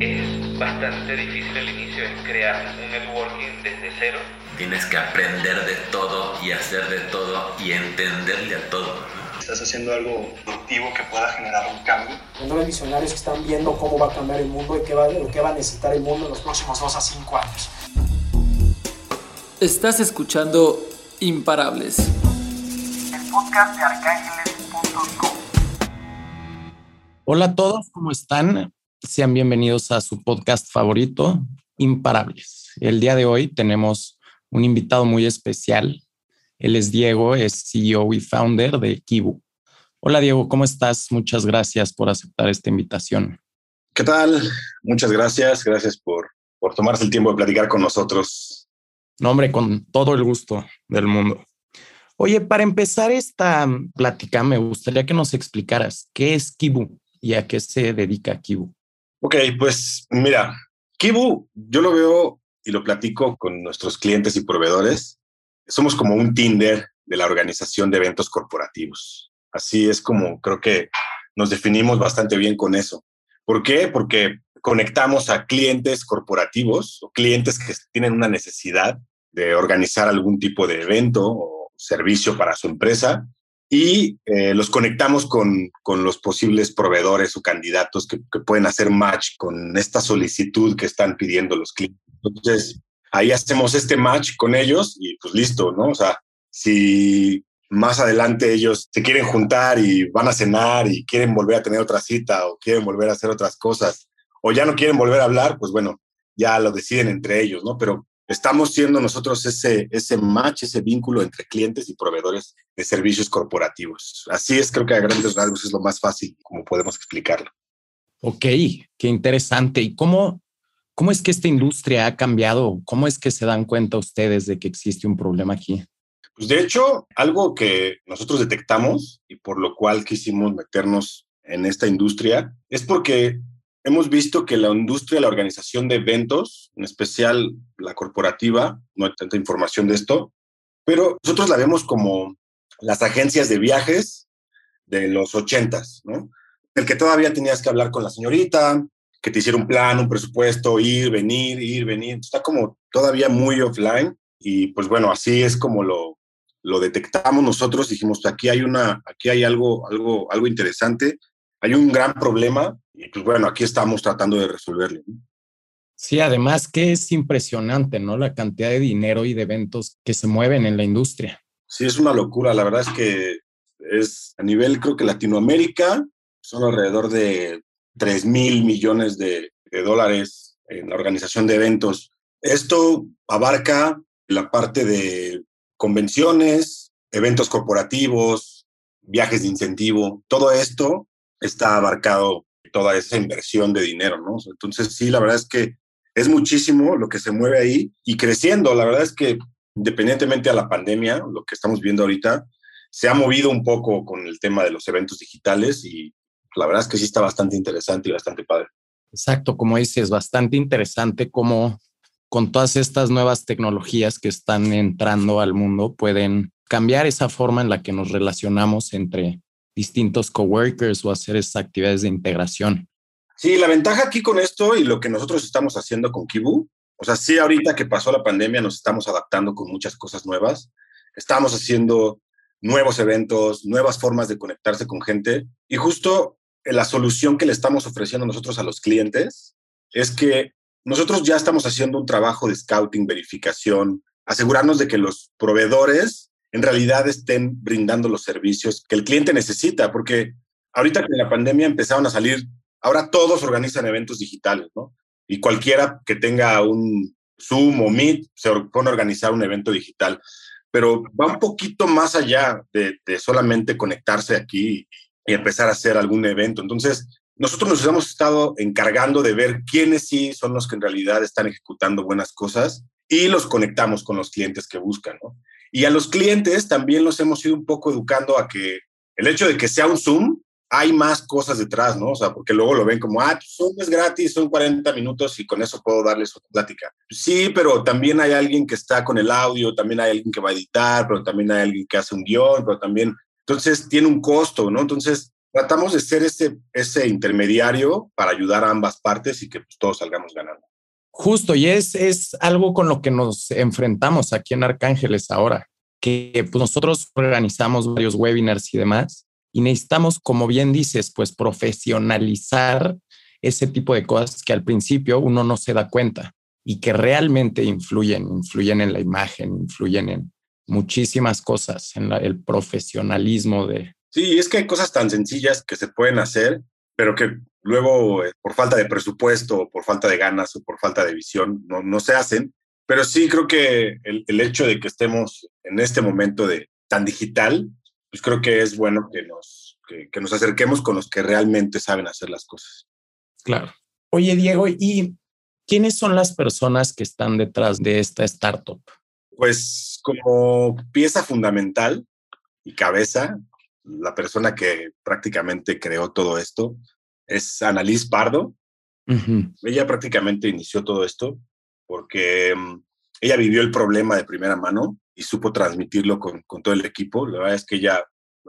Es bastante difícil al inicio, es crear un networking desde cero. Tienes que aprender de todo y hacer de todo y entenderle a todo. Estás haciendo algo productivo que pueda generar un cambio. Los visionarios que están viendo cómo va a cambiar el mundo y qué va, lo que va a necesitar el mundo en los próximos dos a cinco años. Estás escuchando Imparables. El podcast de arcángeles.com. Hola a todos, ¿cómo están? Sean bienvenidos a su podcast favorito, Imparables. El día de hoy tenemos un invitado muy especial. Él es Diego, es CEO y founder de Kibu. Hola Diego, ¿cómo estás? Muchas gracias por aceptar esta invitación. ¿Qué tal? Muchas gracias. Gracias por, por tomarse el tiempo de platicar con nosotros. No, hombre, con todo el gusto del mundo. Oye, para empezar esta plática, me gustaría que nos explicaras qué es Kibu y a qué se dedica Kibu. Ok, pues mira, Kibu, yo lo veo y lo platico con nuestros clientes y proveedores. Somos como un Tinder de la organización de eventos corporativos. Así es como creo que nos definimos bastante bien con eso. ¿Por qué? Porque conectamos a clientes corporativos o clientes que tienen una necesidad de organizar algún tipo de evento o servicio para su empresa y eh, los conectamos con, con, los posibles proveedores o candidatos que, que, pueden hacer match con esta solicitud que están pidiendo los clientes. Entonces, ahí hacemos este match con ellos y pues listo, ¿no? O sea, si más adelante ellos se quieren juntar y van a cenar y quieren volver a tener otra cita o quieren volver a hacer otras cosas o ya no quieren volver a hablar, pues bueno, ya lo deciden entre ellos, ¿no? Pero estamos siendo nosotros ese, ese match, ese vínculo entre clientes y proveedores de servicios corporativos. Así es, creo que a grandes rasgos es lo más fácil, como podemos explicarlo. Ok, qué interesante. ¿Y cómo, cómo es que esta industria ha cambiado? ¿Cómo es que se dan cuenta ustedes de que existe un problema aquí? Pues de hecho, algo que nosotros detectamos y por lo cual quisimos meternos en esta industria es porque hemos visto que la industria, la organización de eventos, en especial la corporativa, no hay tanta información de esto, pero nosotros la vemos como las agencias de viajes de los ochentas, ¿no? El que todavía tenías que hablar con la señorita, que te hiciera un plan, un presupuesto, ir, venir, ir, venir. Está como todavía muy offline y pues bueno, así es como lo, lo detectamos nosotros. Dijimos, aquí hay una, aquí hay algo, algo, algo interesante, hay un gran problema y pues bueno, aquí estamos tratando de resolverlo. Sí, además que es impresionante, ¿no? La cantidad de dinero y de eventos que se mueven en la industria. Sí, es una locura. La verdad es que es a nivel, creo que Latinoamérica, son alrededor de 3 mil millones de, de dólares en la organización de eventos. Esto abarca la parte de convenciones, eventos corporativos, viajes de incentivo. Todo esto está abarcado toda esa inversión de dinero, ¿no? Entonces, sí, la verdad es que es muchísimo lo que se mueve ahí y creciendo. La verdad es que independientemente a la pandemia, lo que estamos viendo ahorita, se ha movido un poco con el tema de los eventos digitales y la verdad es que sí está bastante interesante y bastante padre. Exacto, como dices, bastante interesante cómo con todas estas nuevas tecnologías que están entrando al mundo pueden cambiar esa forma en la que nos relacionamos entre distintos coworkers o hacer esas actividades de integración. Sí, la ventaja aquí con esto y lo que nosotros estamos haciendo con Kibu, o sea, sí, ahorita que pasó la pandemia nos estamos adaptando con muchas cosas nuevas. Estamos haciendo nuevos eventos, nuevas formas de conectarse con gente y justo la solución que le estamos ofreciendo nosotros a los clientes es que nosotros ya estamos haciendo un trabajo de scouting, verificación, asegurarnos de que los proveedores en realidad estén brindando los servicios que el cliente necesita, porque ahorita que la pandemia empezaron a salir, ahora todos organizan eventos digitales, ¿no? Y cualquiera que tenga un Zoom o Meet se pone a organizar un evento digital, pero va un poquito más allá de, de solamente conectarse aquí y empezar a hacer algún evento. Entonces, nosotros nos hemos estado encargando de ver quiénes sí son los que en realidad están ejecutando buenas cosas y los conectamos con los clientes que buscan, ¿no? Y a los clientes también los hemos ido un poco educando a que el hecho de que sea un Zoom, hay más cosas detrás, ¿no? O sea, porque luego lo ven como, ah, Zoom es gratis, son 40 minutos y con eso puedo darles una plática. Sí, pero también hay alguien que está con el audio, también hay alguien que va a editar, pero también hay alguien que hace un guion, pero también, entonces tiene un costo, ¿no? Entonces, tratamos de ser ese, ese intermediario para ayudar a ambas partes y que pues, todos salgamos ganando. Justo, y es, es algo con lo que nos enfrentamos aquí en Arcángeles ahora, que pues, nosotros organizamos varios webinars y demás, y necesitamos, como bien dices, pues profesionalizar ese tipo de cosas que al principio uno no se da cuenta y que realmente influyen, influyen en la imagen, influyen en muchísimas cosas, en el profesionalismo de... Sí, es que hay cosas tan sencillas que se pueden hacer, pero que luego eh, por falta de presupuesto, por falta de ganas o por falta de visión no, no se hacen. Pero sí creo que el, el hecho de que estemos en este momento de tan digital, pues creo que es bueno que nos, que, que nos acerquemos con los que realmente saben hacer las cosas. Claro. Oye, Diego, ¿y quiénes son las personas que están detrás de esta startup? Pues como pieza fundamental y cabeza, la persona que prácticamente creó todo esto es Annalise Pardo. Ella prácticamente inició todo esto porque mm, ella vivió el problema de primera mano y supo transmitirlo con, con todo el equipo. La verdad es que ella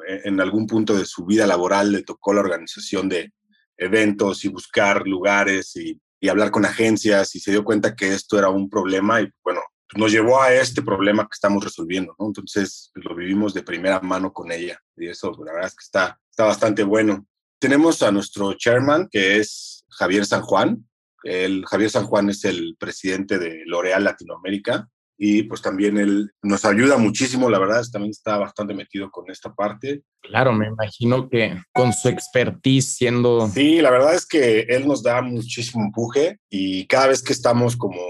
eh, en algún punto de su vida laboral le tocó la organización de eventos y buscar lugares y, y hablar con agencias y se dio cuenta que esto era un problema y bueno, nos llevó a este problema que estamos resolviendo, ¿no? Entonces lo vivimos de primera mano con ella y eso la verdad es que está, está bastante bueno. Tenemos a nuestro chairman que es Javier San Juan. El Javier San Juan es el presidente de L'Oreal Latinoamérica y pues también él nos ayuda muchísimo, la verdad, también está bastante metido con esta parte. Claro, me imagino que con su expertise siendo... Sí, la verdad es que él nos da muchísimo empuje y cada vez que estamos como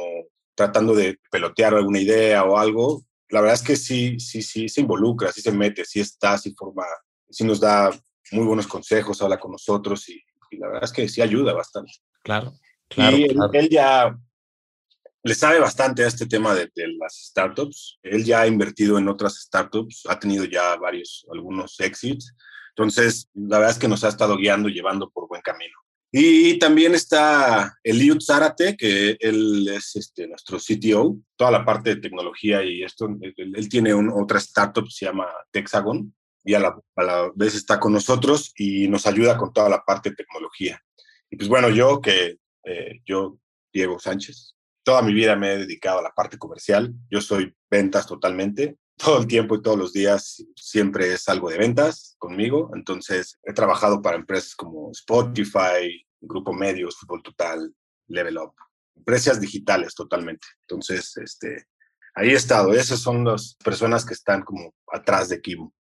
tratando de pelotear alguna idea o algo, la verdad es que sí, sí, sí se involucra, sí se mete, sí está, sí forma, sí nos da muy buenos consejos, habla con nosotros y, y la verdad es que sí ayuda bastante. Claro, claro, y él, claro. él ya le sabe bastante a este tema de, de, las startups. Él ya ha invertido en otras startups, ha tenido ya varios, algunos exits. Entonces, la verdad es que nos ha estado guiando y llevando por buen camino. Y también está Eliud Zárate, que él es este, nuestro CTO, toda la parte de tecnología y esto. Él, él tiene un, otra startup, se llama Texagon, y a la, a la vez está con nosotros y nos ayuda con toda la parte de tecnología. Y pues bueno, yo que eh, yo, Diego Sánchez, toda mi vida me he dedicado a la parte comercial. Yo soy ventas totalmente. Todo el tiempo y todos los días siempre es algo de ventas conmigo. Entonces he trabajado para empresas como Spotify, Grupo Medios, Fútbol Total, Level Up. Empresas digitales totalmente. Entonces, este, ahí he estado. Esas son las personas que están como atrás de Kibu.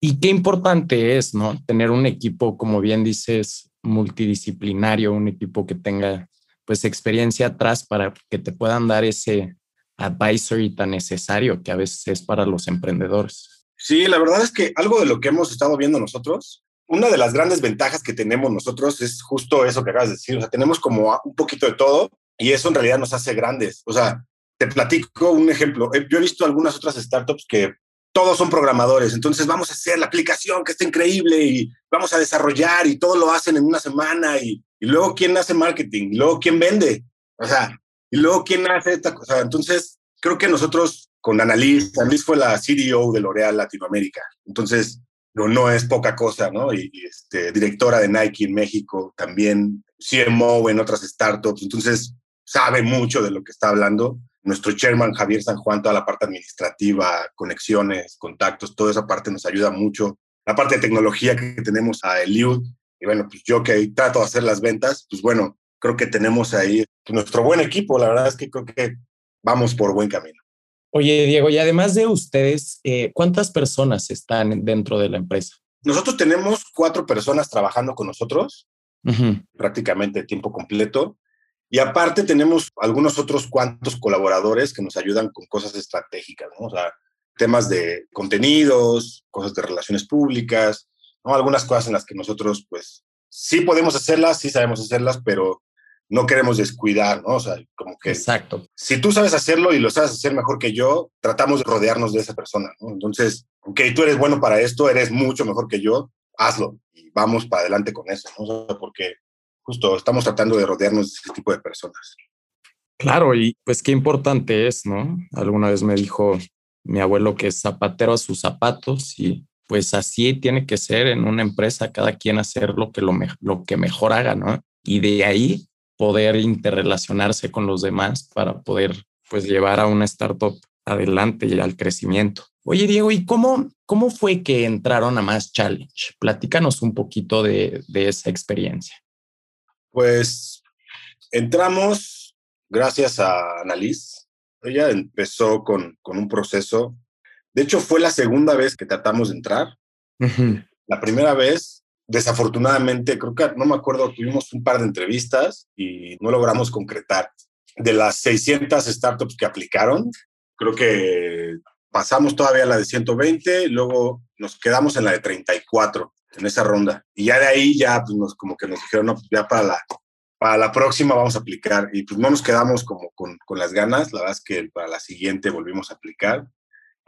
Y qué importante es, ¿no? Tener un equipo, como bien dices, multidisciplinario, un equipo que tenga pues experiencia atrás para que te puedan dar ese advisory tan necesario que a veces es para los emprendedores. Sí, la verdad es que algo de lo que hemos estado viendo nosotros, una de las grandes ventajas que tenemos nosotros es justo eso que acabas de decir, o sea, tenemos como un poquito de todo y eso en realidad nos hace grandes. O sea, te platico un ejemplo. Yo he visto algunas otras startups que todos son programadores, entonces vamos a hacer la aplicación que está increíble y vamos a desarrollar y todo lo hacen en una semana y, luego quién hace marketing, y luego quién vende, o sea, y luego quién hace esta cosa. Entonces, creo que nosotros con Annalise, Annalise fue la CDO de L'Oreal Latinoamérica, entonces no, no es poca cosa, ¿no? Y, y este, directora de Nike en México, también CMO en otras startups, entonces sabe mucho de lo que está hablando nuestro chairman Javier San Juan, toda la parte administrativa, conexiones, contactos, toda esa parte nos ayuda mucho. La parte de tecnología que tenemos a Eliud, y bueno, pues yo que trato de hacer las ventas, pues bueno, creo que tenemos ahí nuestro buen equipo. La verdad es que creo que vamos por buen camino. Oye, Diego, y además de ustedes, eh, ¿cuántas personas están dentro de la empresa? Nosotros tenemos cuatro personas trabajando con nosotros, Uh -huh. prácticamente tiempo completo. Y aparte tenemos algunos otros cuantos colaboradores que nos ayudan con cosas estratégicas, ¿no? O sea, temas de contenidos, cosas de relaciones públicas, ¿no? Algunas cosas en las que nosotros, pues, sí podemos hacerlas, sí sabemos hacerlas, pero no queremos descuidar, ¿no? O sea, como que... Exacto. Si tú sabes hacerlo y lo sabes hacer mejor que yo, tratamos de rodearnos de esa persona, ¿no? Entonces, ok, tú eres bueno para esto, eres mucho mejor que yo, hazlo y vamos para adelante con eso, ¿no? O sea, porque justo estamos tratando de rodearnos de ese tipo de personas. Claro, y pues qué importante es, ¿no? Alguna vez me dijo mi abuelo que es zapatero a sus zapatos y pues así tiene que ser en una empresa, cada quien hacer lo que, lo, lo que mejor haga, ¿no? Y de ahí poder interrelacionarse con los demás para poder pues llevar a una startup adelante y al crecimiento. Oye, Diego, ¿y cómo, cómo fue que entraron a Más Challenge? Platícanos un poquito de, de esa experiencia. Pues entramos gracias a Annalise. Ella empezó con, con un proceso. De hecho, fue la segunda vez que tratamos de entrar. La primera vez, desafortunadamente, creo que no me acuerdo, tuvimos un par de entrevistas y no logramos concretar. De las 600 startups que aplicaron, creo que pasamos todavía la de 120, luego nos quedamos en la de 34 en esa ronda. Y ya de ahí ya pues nos, como que nos dijeron, no, pues ya para la, para la próxima vamos a aplicar. Y pues no nos quedamos como con, con las ganas, la verdad es que para la siguiente volvimos a aplicar.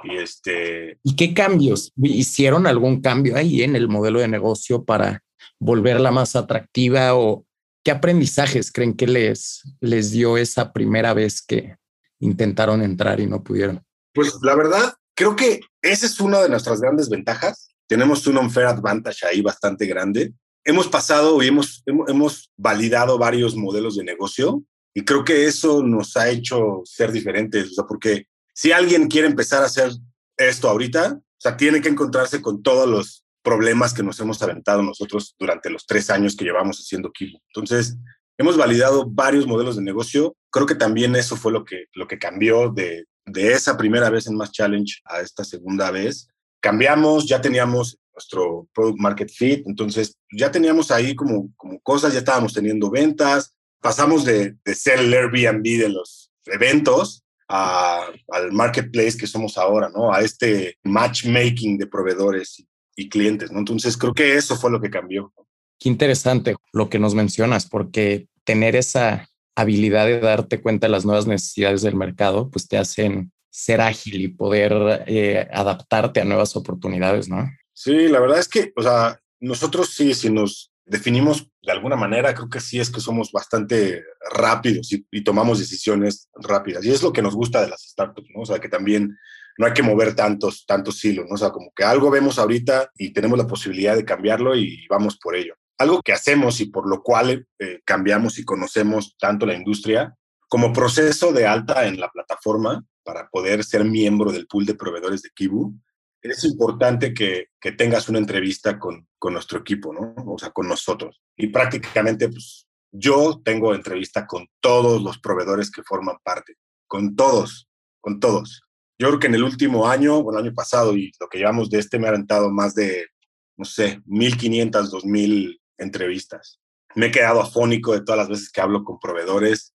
Y, este... ¿Y qué cambios? ¿Hicieron algún cambio ahí en el modelo de negocio para volverla más atractiva o qué aprendizajes creen que les, les dio esa primera vez que intentaron entrar y no pudieron? Pues la verdad, creo que esa es una de nuestras grandes ventajas. Tenemos un unfair advantage ahí bastante grande. Hemos pasado y hemos, hemos validado varios modelos de negocio y creo que eso nos ha hecho ser diferentes, o sea, porque si alguien quiere empezar a hacer esto ahorita, o sea, tiene que encontrarse con todos los problemas que nos hemos aventado nosotros durante los tres años que llevamos haciendo Kibo. Entonces, hemos validado varios modelos de negocio. Creo que también eso fue lo que, lo que cambió de, de esa primera vez en Más Challenge a esta segunda vez. Cambiamos, ya teníamos nuestro product market fit, entonces ya teníamos ahí como, como cosas, ya estábamos teniendo ventas, pasamos de, de ser el Airbnb de los eventos al marketplace que somos ahora, ¿no? A este matchmaking de proveedores y, clientes, ¿no? Entonces creo que eso fue lo que cambió. Qué interesante lo que nos mencionas, porque tener esa habilidad de darte cuenta de las nuevas necesidades del mercado, pues te hacen ser ágil y poder eh, adaptarte a nuevas oportunidades, ¿no? Sí, la verdad es que, o sea, nosotros sí, si nos definimos de alguna manera, creo que sí es que somos bastante rápidos y, tomamos decisiones rápidas. Y es lo que nos gusta de las startups, ¿no? O sea, que también no hay que mover tantos, tantos hilos, ¿no? O sea, como que algo vemos ahorita y tenemos la posibilidad de cambiarlo y vamos por ello. Algo que hacemos y por lo cual eh, cambiamos y conocemos tanto la industria como proceso de alta en la plataforma para poder ser miembro del pool de proveedores de Kibu, es importante que, tengas una entrevista con, nuestro equipo, ¿no? O sea, con nosotros. Y prácticamente, pues, yo tengo entrevista con todos los proveedores que forman parte, con todos, con todos. Yo creo que en el último año, o el año pasado, y lo que llevamos de este, me ha aventado más de, no sé, 1.500, 2.000 entrevistas. Me he quedado afónico de todas las veces que hablo con proveedores,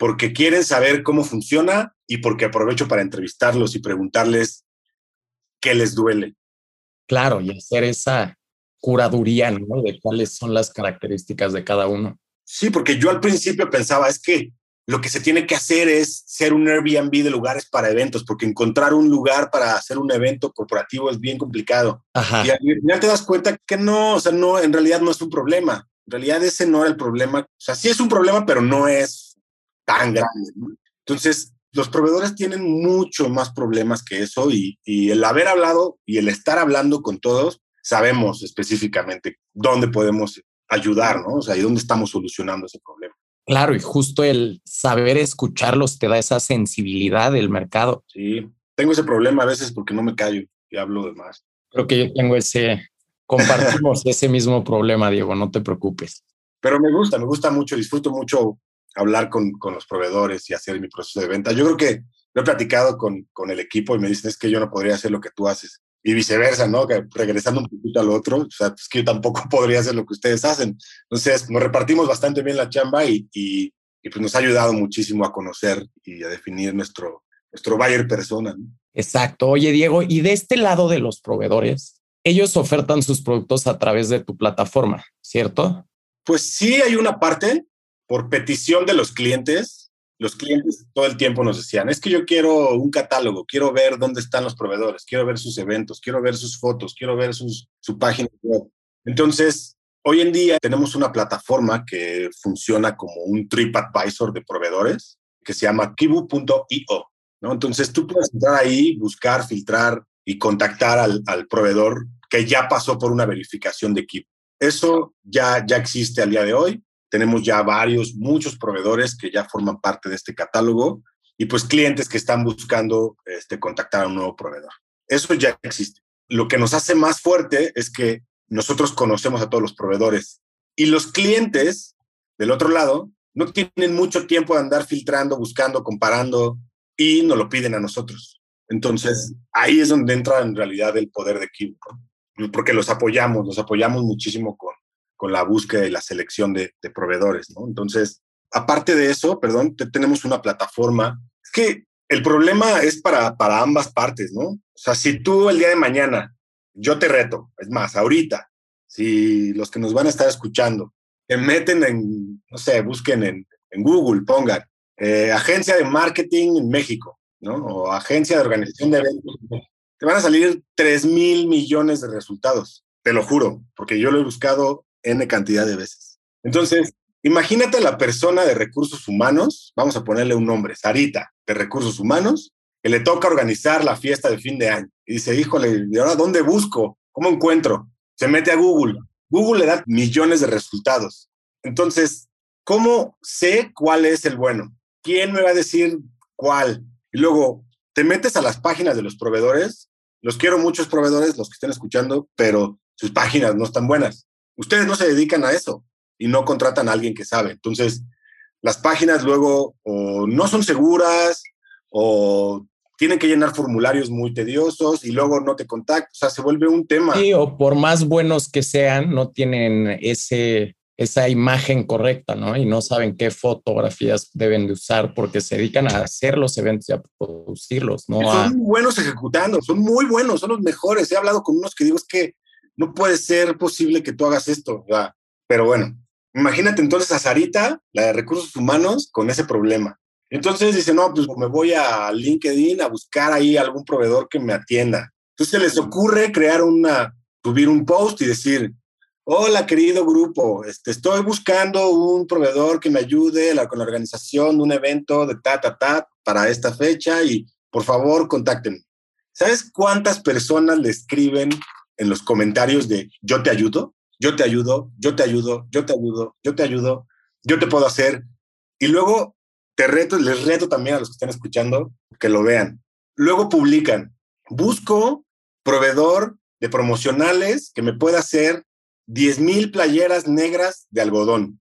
porque quieren saber cómo funciona y porque aprovecho para entrevistarlos y preguntarles qué les duele. Claro, y hacer esa curaduría, ¿no? De cuáles son las características de cada uno. Sí, porque yo al principio pensaba, es que lo que se tiene que hacer es ser un Airbnb de lugares para eventos, porque encontrar un lugar para hacer un evento corporativo es bien complicado. Ajá. Y al final te das cuenta que no, o sea, no, en realidad no es un problema. En realidad ese no era el problema. O sea, sí es un problema, pero no es tan grande. Entonces, los proveedores tienen mucho más problemas que eso y, el haber hablado y el estar hablando con todos, sabemos específicamente dónde podemos ayudar, ¿no? O sea, y dónde estamos solucionando ese problema. Claro, y justo el saber escucharlos te da esa sensibilidad del mercado. Sí, tengo ese problema a veces porque no me callo y hablo de más. Creo que yo tengo ese, compartimos ese mismo problema, Diego, no te preocupes. Pero me gusta, me gusta mucho, disfruto mucho hablar con, con, los proveedores y hacer mi proceso de venta. Yo creo que lo he platicado con, con, el equipo y me dicen es que yo no podría hacer lo que tú haces. Y viceversa, ¿no? Que regresando un poquito al otro, o sea, es que yo tampoco podría hacer lo que ustedes hacen. Entonces, nos repartimos bastante bien la chamba y, y, y pues nos ha ayudado muchísimo a conocer y a definir nuestro, nuestro buyer persona. ¿no? Exacto. Oye, Diego, y de este lado de los proveedores, ellos ofertan sus productos a través de tu plataforma, ¿cierto? Pues sí, hay una parte, por petición de los clientes, los clientes todo el tiempo nos decían, es que yo quiero un catálogo, quiero ver dónde están los proveedores, quiero ver sus eventos, quiero ver sus fotos, quiero ver su página web. Entonces, hoy en día tenemos una plataforma que funciona como un TripAdvisor de proveedores que se llama kibu.io. ¿no? Entonces, tú puedes entrar ahí, buscar, filtrar y contactar al, al proveedor que ya pasó por una verificación de equipo. Eso ya, ya existe al día de hoy. Tenemos ya varios, muchos proveedores que ya forman parte de este catálogo y pues clientes que están buscando este, contactar a un nuevo proveedor. Eso ya existe. Lo que nos hace más fuerte es que nosotros conocemos a todos los proveedores y los clientes del otro lado no tienen mucho tiempo de andar filtrando, buscando, comparando y nos lo piden a nosotros. Entonces, ahí es donde entra en realidad el poder de Kiwi, porque los apoyamos, los apoyamos muchísimo con, con la búsqueda y la selección de, proveedores, ¿no? Entonces, aparte de eso, perdón, tenemos una plataforma. Es que el problema es para, para ambas partes, ¿no? O sea, si tú el día de mañana, yo te reto, es más, ahorita, si los que nos van a estar escuchando, te meten en, no sé, busquen en, en Google, pongan eh, agencia de marketing en México, ¿no? O agencia de organización de eventos. Te van a salir 3 mil millones de resultados, te lo juro, porque yo lo he buscado N cantidad de veces. Entonces, imagínate la persona de recursos humanos, vamos a ponerle un nombre, Sarita, de recursos humanos, que le toca organizar la fiesta de fin de año. Y dice, híjole, ¿y ahora dónde busco? ¿Cómo encuentro? Se mete a Google. Google le da millones de resultados. Entonces, ¿cómo sé cuál es el bueno? ¿Quién me va a decir cuál? Y luego, te metes a las páginas de los proveedores. Los quiero muchos proveedores, los que estén escuchando, pero sus páginas no están buenas. Ustedes no se dedican a eso y no contratan a alguien que sabe. Entonces, las páginas luego o no son seguras o tienen que llenar formularios muy tediosos y luego no te contactan. O sea, se vuelve un tema. Sí, o por más buenos que sean, no tienen ese, esa imagen correcta, ¿no? Y no saben qué fotografías deben de usar porque se dedican a hacer los eventos y a producirlos, ¿no? Son A- muy buenos ejecutando, son muy buenos, son los mejores. He hablado con unos que digo, es que no puede ser posible que tú hagas esto. pero bueno, imagínate entonces a Sarita, la de recursos humanos, con ese problema. Entonces dice, no, pues me voy a LinkedIn a buscar ahí algún proveedor que me atienda. Entonces les ocurre crear una, subir un post y decir, hola querido grupo, este, estoy buscando un proveedor que me ayude la- con la organización de un evento de ta, ta, ta para esta fecha y por favor contáctenme. ¿Sabes cuántas personas le escriben en los comentarios de yo te ayudo, yo te ayudo, yo te ayudo, yo te ayudo, yo te ayudo, yo te puedo hacer? Y luego te reto, les reto también a los que están escuchando que lo vean. Luego publican, busco proveedor de promocionales que me pueda hacer 10 mil playeras negras de algodón.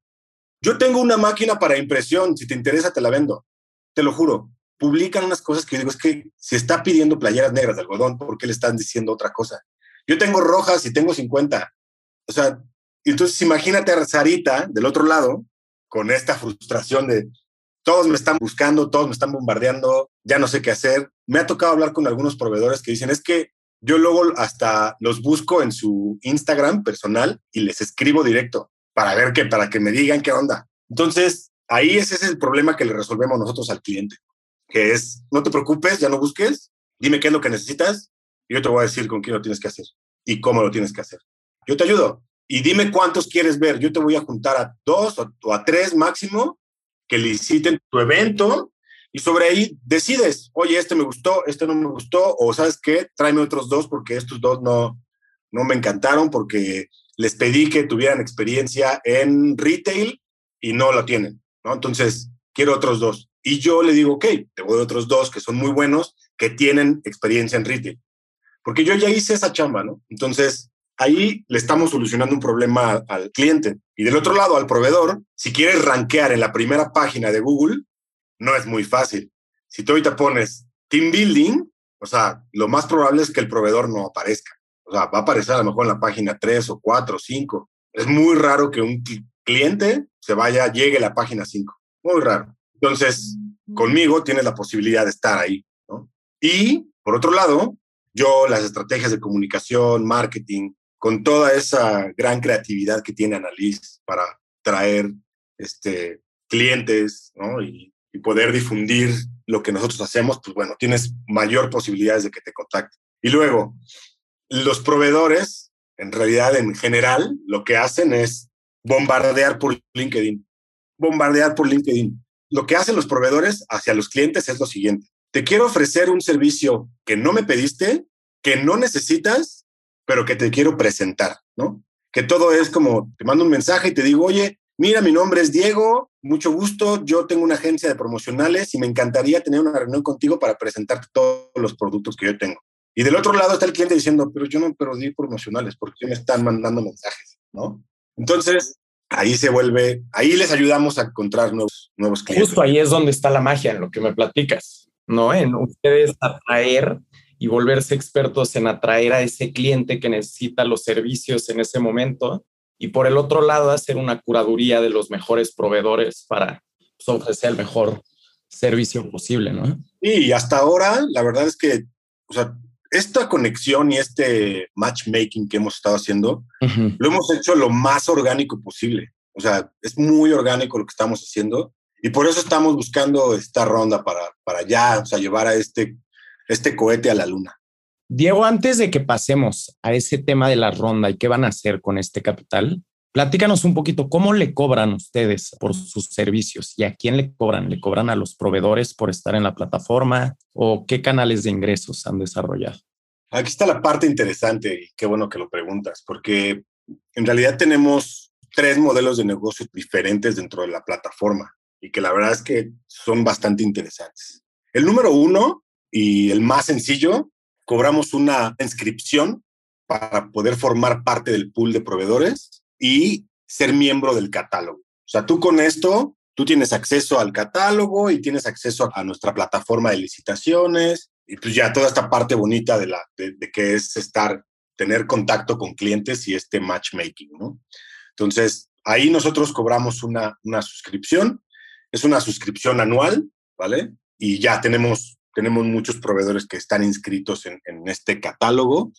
Yo tengo una máquina para impresión, si te interesa te la vendo. Te lo juro. Publican unas cosas que yo digo, es que si está pidiendo playeras negras de algodón, ¿por qué le están diciendo otra cosa? Yo tengo rojas y tengo 50. O sea, entonces imagínate a Sarita del otro lado con esta frustración de todos me están buscando, todos me están bombardeando, ya no sé qué hacer. Me ha tocado hablar con algunos proveedores que dicen, es que yo luego hasta los busco en su Instagram personal y les escribo directo para ver que, para que me digan qué onda. Entonces, ahí ese es el problema que le resolvemos nosotros al cliente, que es, no te preocupes, ya no busques, dime qué es lo que necesitas y yo te voy a decir con quién lo tienes que hacer y cómo lo tienes que hacer. Yo te ayudo y dime cuántos quieres ver. Yo te voy a juntar a dos o, o a tres máximo que liciten tu evento y sobre ahí decides, oye, este me gustó, este no me gustó, o sabes qué, tráeme otros dos porque estos dos no, no me encantaron porque les pedí que tuvieran experiencia en retail y no lo tienen, ¿no? Entonces, quiero otros dos. Y yo le digo, ok, te voy a otros dos que son muy buenos, que tienen experiencia en retail. Porque yo ya hice esa chamba, ¿no? Entonces, ahí le estamos solucionando un problema al cliente. Y del otro lado, al proveedor, si quieres rankear en la primera página de Google, no es muy fácil. Si tú ahorita pones team building, o sea, lo más probable es que el proveedor no aparezca. O sea, va a aparecer a lo mejor en la página 3 o 4 o 5. Es muy raro que un cli- cliente se vaya, llegue a la página 5. Muy raro. Entonces, conmigo tienes la posibilidad de estar ahí, ¿no? Y, por otro lado, yo las estrategias de comunicación, marketing, con toda esa gran creatividad que tiene Annalise para traer este, clientes ¿no? y, y poder difundir lo que nosotros hacemos, pues bueno, tienes mayor posibilidades de que te contacten. Y luego, los proveedores, en realidad, en general, lo que hacen es bombardear por LinkedIn. Bombardear por LinkedIn. Lo que hacen los proveedores hacia los clientes es lo siguiente. Te quiero ofrecer un servicio que no me pediste, que no necesitas, pero que te quiero presentar, ¿no? Que todo es como, te mando un mensaje y te digo, oye, mira, mi nombre es Diego, mucho gusto, yo tengo una agencia de promocionales y me encantaría tener una reunión contigo para presentarte todos los productos que yo tengo. Y del otro lado está el cliente diciendo, pero yo no perdí promocionales, ¿por qué me están mandando mensajes? ¿No? Entonces, ahí se vuelve, ahí les ayudamos a encontrar nuevos, nuevos clientes. Justo ahí es donde está la magia en lo que me platicas, ¿no? En ustedes atraer y volverse expertos en atraer a ese cliente que necesita los servicios en ese momento. Y por el otro lado, hacer una curaduría de los mejores proveedores para pues, ofrecer el mejor servicio posible, ¿no? Y hasta ahora, la verdad es que, o sea, esta conexión y este matchmaking que hemos estado haciendo, lo hemos hecho lo más orgánico posible. O sea, es muy orgánico lo que estamos haciendo y por eso estamos buscando esta ronda para, para ya, o sea, llevar a este, este cohete a la luna. Diego, antes de que pasemos a ese tema de la ronda y qué van a hacer con este capital, platícanos un poquito cómo le cobran ustedes por sus servicios y a quién le cobran. ¿Le cobran a los proveedores por estar en la plataforma o qué canales de ingresos han desarrollado? Aquí está la parte interesante y qué bueno que lo preguntas, porque en realidad tenemos tres modelos de negocio diferentes dentro de la plataforma y que la verdad es que son bastante interesantes. El número uno y el más sencillo, cobramos una inscripción para poder formar parte del pool de proveedores y ser miembro del catálogo. O sea, tú con esto, tú tienes acceso al catálogo y tienes acceso a nuestra plataforma de licitaciones y pues ya toda esta parte bonita de, la, de, que es estar, tener contacto con clientes y este matchmaking, ¿no? Entonces, ahí nosotros cobramos una, una suscripción, es una suscripción anual, ¿vale? Y ya tenemos tenemos muchos proveedores que están inscritos en, este catálogo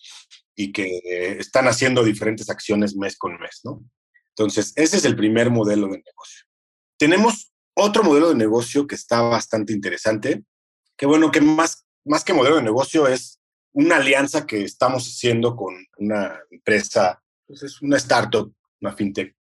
y que están haciendo diferentes acciones mes con mes, ¿no? Entonces, ese es el primer modelo de negocio. Tenemos otro modelo de negocio que está bastante interesante, que bueno, que más, más que modelo de negocio es una alianza que estamos haciendo con una empresa, pues es una startup, una fintech.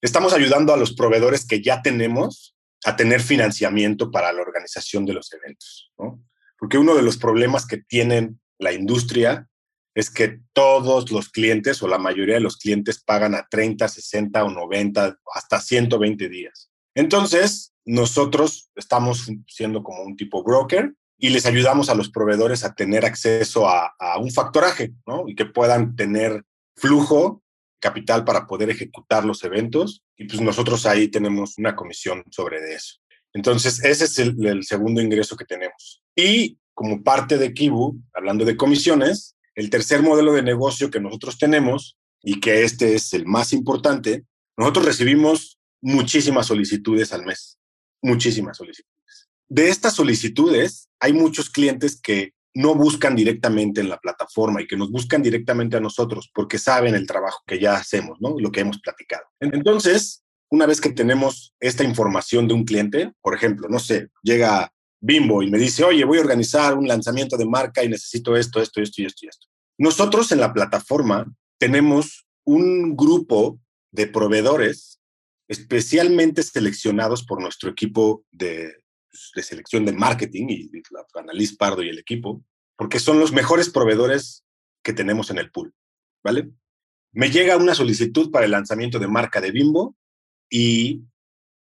Estamos ayudando a los proveedores que ya tenemos a tener financiamiento para la organización de los eventos, ¿no? Porque uno de los problemas que tienen la industria es que todos los clientes o la mayoría de los clientes pagan a 30, 60 o 90, hasta 120 días. Entonces, nosotros estamos siendo como un tipo broker y les ayudamos a los proveedores a tener acceso a, un factoraje, ¿no? Y que puedan tener flujo capital para poder ejecutar los eventos. Y pues nosotros ahí tenemos una comisión sobre eso. Entonces, ese es el segundo ingreso que tenemos. Y como parte de Kibu, hablando de comisiones, el tercer modelo de negocio que nosotros tenemos y que este es el más importante, nosotros recibimos muchísimas solicitudes al mes, muchísimas solicitudes. De estas solicitudes, hay muchos clientes que no buscan directamente en la plataforma y que nos buscan directamente a nosotros porque saben el trabajo que ya hacemos, ¿no? Lo que hemos platicado. Entonces, una vez que tenemos esta información de un cliente, por ejemplo, no sé, llega Bimbo y me dice, oye, voy a organizar un lanzamiento de marca y necesito esto, esto, esto y esto y esto. Nosotros en la plataforma tenemos un grupo de proveedores especialmente seleccionados por nuestro equipo de, selección de marketing y la Annalise Pardo y el equipo, porque son los mejores proveedores que tenemos en el pool, ¿vale? Me llega una solicitud para el lanzamiento de marca de Bimbo y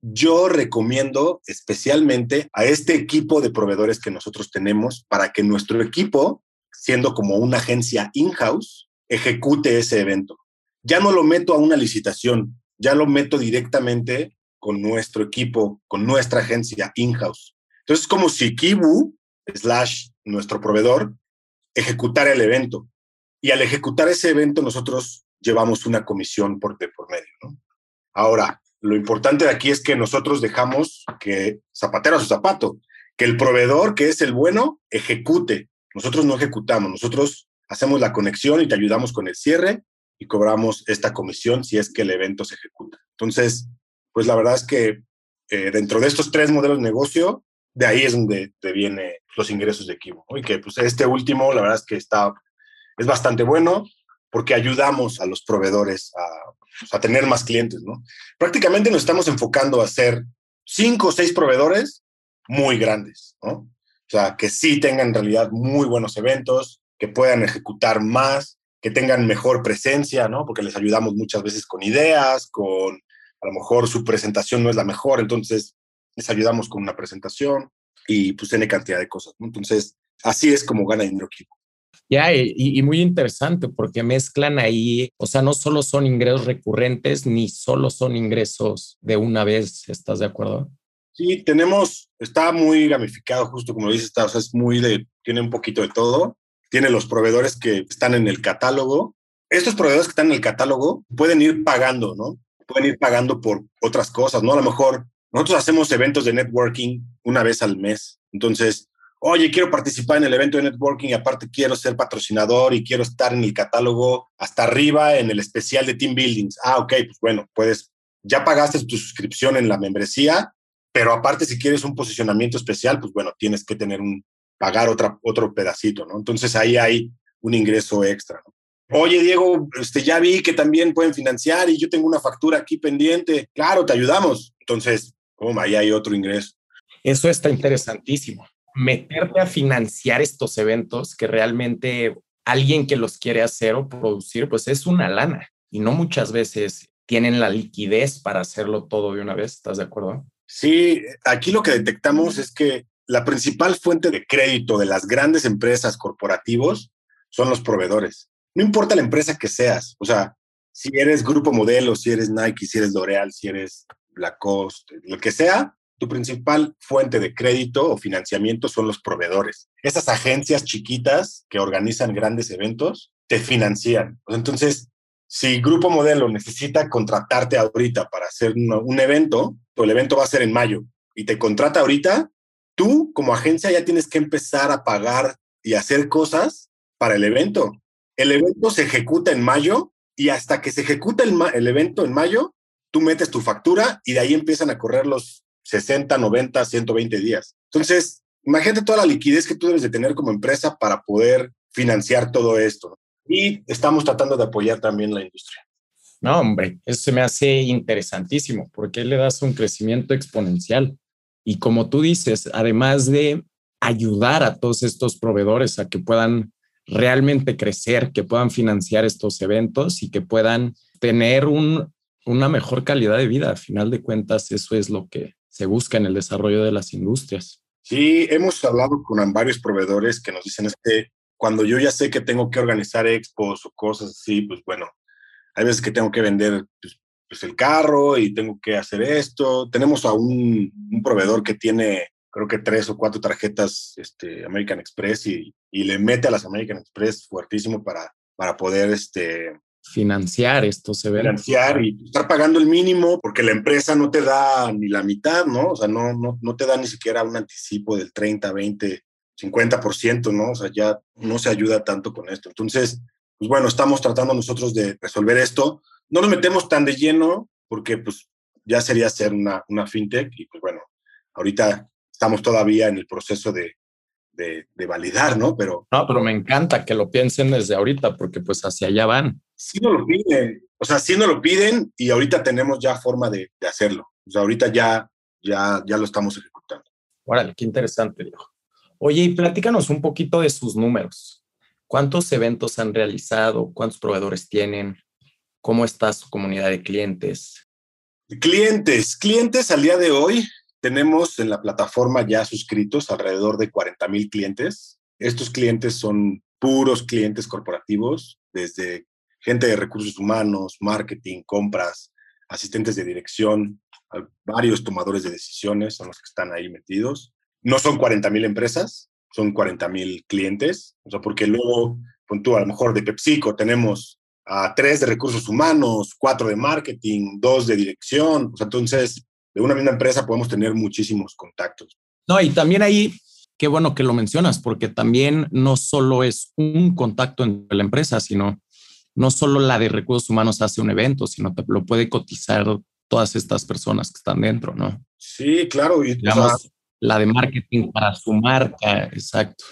yo recomiendo especialmente a este equipo de proveedores que nosotros tenemos para que nuestro equipo, siendo como una agencia in-house, ejecute ese evento. Ya no lo meto a una licitación, ya lo meto directamente con nuestro equipo, con nuestra agencia in-house. Entonces, es como si Kibu, slash nuestro proveedor, ejecutara el evento. Y al ejecutar ese evento, nosotros llevamos una comisión por, por medio. Ahora, lo importante de aquí es que nosotros dejamos que zapatero a su zapato, que el proveedor, que es el bueno, ejecute. Nosotros no ejecutamos, nosotros hacemos la conexión y te ayudamos con el cierre y cobramos esta comisión si es que el evento se ejecuta. Entonces, pues la verdad es que eh, dentro de estos tres modelos de negocio, de ahí es donde te vienen los ingresos de Kibo. Y que pues este último, la verdad es que está, es bastante bueno porque ayudamos a los proveedores a tener más clientes, ¿no? Prácticamente nos estamos enfocando a ser cinco o seis proveedores muy grandes, ¿no? O sea, que sí tengan en realidad muy buenos eventos, que puedan ejecutar más, que tengan mejor presencia, ¿no? Porque les ayudamos muchas veces con ideas, con a lo mejor su presentación no es la mejor, entonces les ayudamos con una presentación y pues tiene cantidad de cosas. Entonces, así es como gana dinero. Ya, y, muy interesante porque mezclan ahí, o sea, no solo son ingresos recurrentes ni solo son ingresos de una vez, ¿estás de acuerdo? Sí, tenemos, está muy gamificado, justo como lo dices, está, o sea, es muy de, tiene un poquito de todo. Tiene los proveedores que están en el catálogo. Estos proveedores que están en el catálogo pueden ir pagando, ¿no? Pueden ir pagando por otras cosas, ¿no? A lo mejor nosotros hacemos eventos de networking una vez al mes. Entonces, oye, quiero participar en el evento de networking y aparte quiero ser patrocinador y quiero estar en el catálogo hasta arriba en el especial de Team Buildings. Ah, ok, pues bueno, puedes, ya pagaste tu suscripción en la membresía, pero aparte si quieres un posicionamiento especial, pues bueno, tienes que tener un, pagar otra, otro pedacito, ¿no? Entonces ahí hay un ingreso extra, ¿no? Oye, Diego, este, ya vi que también pueden financiar y yo tengo una factura aquí pendiente. Claro, te ayudamos. Entonces, oh, ahí hay otro ingreso. Eso está interesantísimo meterte a financiar estos eventos que realmente alguien que los quiere hacer o producir, pues es una lana y no muchas veces tienen la liquidez para hacerlo todo de una vez. ¿Estás de acuerdo? Sí, aquí lo que detectamos es que la principal fuente de crédito de las grandes empresas corporativos son los proveedores. No importa la empresa que seas, o sea, si eres Grupo Modelo, si eres Nike, si eres L'Oreal, si eres Lacoste, lo que sea, tu principal fuente de crédito o financiamiento son los proveedores. Esas agencias chiquitas que organizan grandes eventos te financian. Entonces, si Grupo Modelo necesita contratarte ahorita para hacer un, evento, el evento va a ser en mayo y te contrata ahorita, tú como agencia ya tienes que empezar a pagar y hacer cosas para el evento. El evento se ejecuta en mayo y hasta que se ejecuta el, el evento en mayo, tú metes tu factura y de ahí empiezan a correr los 60, 90, 120 días. Entonces, imagínate toda la liquidez que tú debes de tener como empresa para poder financiar todo esto. Y estamos tratando de apoyar también la industria. No, hombre, eso se me hace interesantísimo porque le das un crecimiento exponencial. Y como tú dices, además de ayudar a todos estos proveedores a que puedan realmente crecer, que puedan financiar estos eventos y que puedan tener un, una mejor calidad de vida. Al final de cuentas, eso es lo que, se busca en el desarrollo de las industrias. Sí, hemos hablado con varios proveedores que nos dicen es que cuando yo ya sé que tengo que organizar expos o cosas así, pues bueno, hay veces que tengo que vender pues, pues el carro y tengo que hacer esto. Tenemos a un, proveedor que tiene creo que tres o cuatro tarjetas este, American Express y, y, le mete a las American Express fuertísimo para, para poder este, financiar estos eventos. Financiar y estar pagando el mínimo porque la empresa no te da ni la mitad, ¿no? O sea, no, no, no te da ni siquiera un anticipo del 30, 20, 50%, ¿no? O sea, ya no se ayuda tanto con esto. Entonces, pues bueno, estamos tratando nosotros de resolver esto. No nos metemos tan de lleno porque pues ya sería ser una, una fintech y pues bueno, ahorita estamos todavía en el proceso de, de, de, validar, ¿no? Pero... No, pero me encanta que lo piensen desde ahorita porque pues hacia allá van sí nos lo piden, o sea, sí nos lo piden y ahorita tenemos ya forma de, hacerlo. O sea, ahorita ya, ya, ya lo estamos ejecutando. Órale, qué interesante, Diego. Oye, y platícanos un poquito de sus números. ¿Cuántos eventos han realizado? ¿Cuántos proveedores tienen? ¿Cómo está su comunidad de clientes? Clientes, clientes al día de hoy tenemos en la plataforma ya suscritos alrededor de 40 mil clientes. Estos clientes son puros clientes corporativos, desde gente de recursos humanos, marketing, compras, asistentes de dirección, varios tomadores de decisiones son los que están ahí metidos. No son 40 mil empresas, son 40 mil clientes, o sea, porque luego, con tú, a lo mejor de PepsiCo tenemos a tres de recursos humanos, cuatro de marketing, dos de dirección, o sea, entonces, de una misma empresa podemos tener muchísimos contactos. No, y también ahí, qué bueno que lo mencionas, porque también no solo es un contacto entre la empresa, sino no solo la de recursos humanos hace un evento, sino que lo puede cotizar todas estas personas que están dentro, ¿no? Sí, claro. Y, Digamos, la de marketing para su marca, exacto.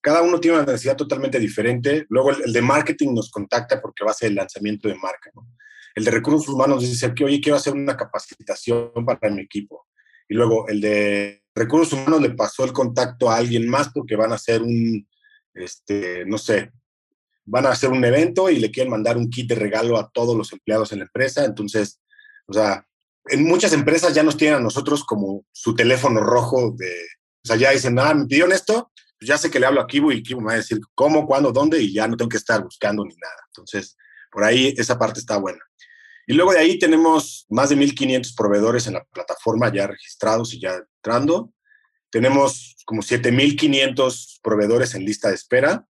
Cada uno tiene una necesidad totalmente diferente. Luego el, de marketing nos contacta porque va a ser el lanzamiento de marca, ¿no? El de recursos humanos dice que, oye, quiero hacer una capacitación para mi equipo. Y luego el de recursos humanos le pasó el contacto a alguien más porque van a hacer un, este, no sé, van a hacer un evento y le quieren mandar un kit de regalo a todos los empleados en la empresa. Entonces, o sea, en muchas empresas ya nos tienen a nosotros como su teléfono rojo de, o sea, ya dicen, ah, me pidieron esto, pues ya sé que le hablo a Kibu y Kibu me va a decir cómo, cuándo, dónde y ya no tengo que estar buscando ni nada. Entonces, por ahí esa parte está buena. Y luego de ahí tenemos más de 1.500 proveedores en la plataforma ya registrados y ya entrando. Tenemos como 7.500 proveedores en lista de espera.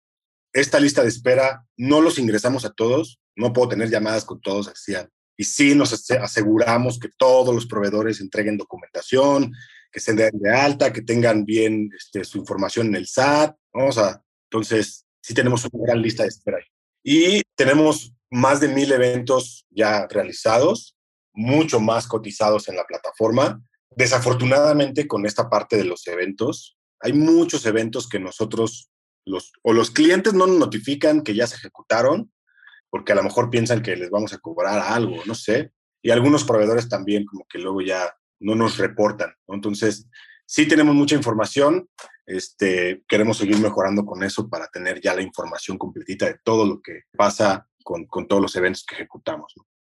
Esta lista de espera no los ingresamos a todos, no puedo tener llamadas con todos así. Y sí nos aseguramos que todos los proveedores entreguen documentación, que se den de alta, que tengan bien este, su información en el SAT. Vamos a, entonces, sí tenemos una gran lista de espera ahí. Y tenemos más de mil eventos ya realizados, mucho más cotizados en la plataforma. Desafortunadamente, con esta parte de los eventos, hay muchos eventos que nosotros, los, o los clientes no nos notifican que ya se ejecutaron, porque a lo mejor piensan que les vamos a cobrar algo, no sé. Y algunos proveedores también como que luego ya no nos reportan. Entonces, sí tenemos mucha información, este, queremos seguir mejorando con eso para tener ya la información completita de todo lo que pasa con, con todos los eventos que ejecutamos.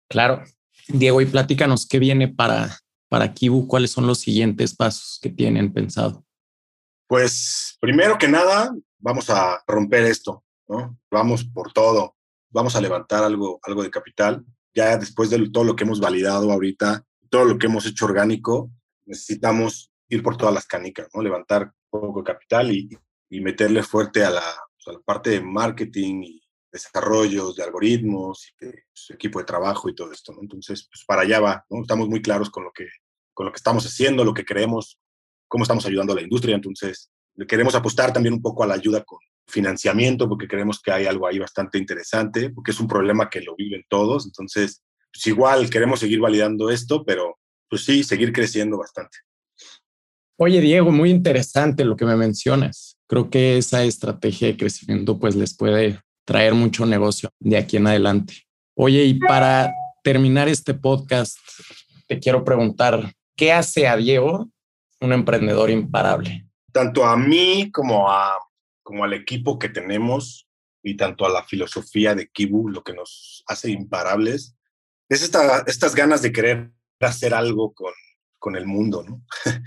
Claro. Diego, y platícanos qué viene para, para Kibu, cuáles son los siguientes pasos que tienen pensado. Pues primero que nada, vamos a romper esto, ¿no? Vamos por todo, vamos a levantar algo, algo de capital. Ya después de todo lo que hemos validado ahorita, todo lo que hemos hecho orgánico, necesitamos ir por todas las canicas, ¿no? Levantar poco capital y, y meterle fuerte a la, la, parte de marketing y desarrollos de algoritmos de pues, equipo de trabajo y todo esto. Entonces, pues para allá va, ¿no? Estamos muy claros con lo que, con lo que estamos haciendo, lo que creemos, cómo estamos ayudando a la industria, entonces queremos apostar también un poco a la ayuda con financiamiento, porque creemos que hay algo ahí bastante interesante, porque es un problema que lo viven todos, entonces, pues igual queremos seguir validando esto, pero pues sí, seguir creciendo bastante. Oye, Diego, muy interesante lo que me mencionas. Creo que esa estrategia de crecimiento pues les puede traer mucho negocio de aquí en adelante. Oye, y para terminar este podcast, te quiero preguntar, ¿qué hace a Diego un emprendedor imparable? Tanto a mí como, a, como al equipo que tenemos y tanto a la filosofía de Kibu, lo que nos hace imparables, es esta, estas ganas de querer hacer algo con, con el mundo, ¿no?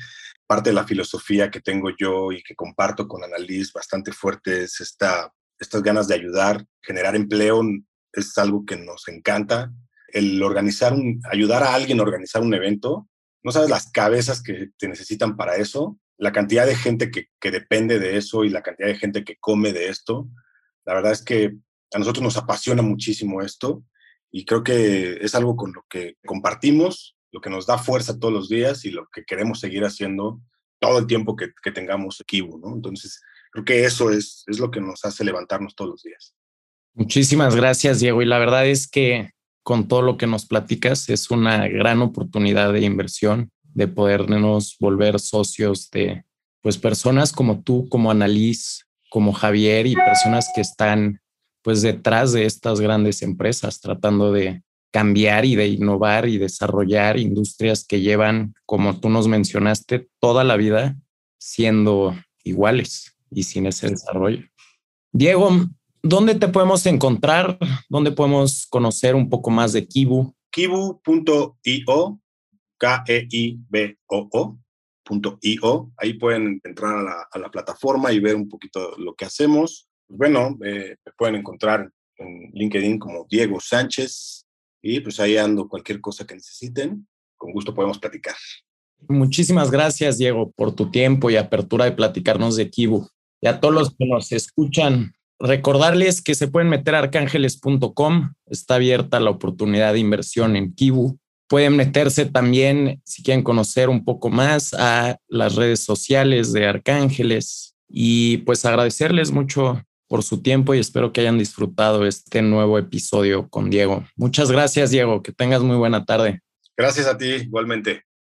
parte de la filosofía que tengo yo y que comparto con Annalise bastante fuerte es esta, estas ganas de ayudar, generar empleo es algo que nos encanta. El organizar, ayudar a alguien a organizar un evento, no sabes las cabezas que te necesitan para eso, la cantidad de gente que, que depende de eso y la cantidad de gente que come de esto. La verdad es que a nosotros nos apasiona muchísimo esto y creo que es algo con lo que compartimos lo que nos da fuerza todos los días y lo que queremos seguir haciendo todo el tiempo que, que tengamos Kibu, ¿no? Entonces, creo que eso es, es lo que nos hace levantarnos todos los días. Muchísimas gracias, Diego. Y la verdad es que con todo lo que nos platicas es una gran oportunidad de inversión, de podernos volver socios de pues personas como tú, como Annalise, como Javier y personas que están pues detrás de estas grandes empresas tratando de cambiar y de innovar y desarrollar industrias que llevan, como tú nos mencionaste, toda la vida siendo iguales y sin ese desarrollo. Diego, ¿dónde te podemos encontrar? ¿Dónde podemos conocer un poco más de Kibu? Kibu.io, K-E-I-B-O-O.io. Ahí pueden entrar a la, a la, plataforma y ver un poquito lo que hacemos. Bueno, eh, pueden encontrar en LinkedIn como Diego Sánchez y pues ahí ando cualquier cosa que necesiten, con gusto podemos platicar. Muchísimas gracias, Diego, por tu tiempo y apertura de platicarnos de Kibu. Y a todos los que nos escuchan, recordarles que se pueden meter a arcángeles.com, está abierta la oportunidad de inversión en Kibu. Pueden meterse también, si quieren conocer un poco más, a las redes sociales de Arcángeles. Y pues agradecerles mucho por su tiempo y espero que hayan disfrutado este nuevo episodio con Diego. Muchas gracias, Diego. Que tengas muy buena tarde. Gracias a ti, igualmente.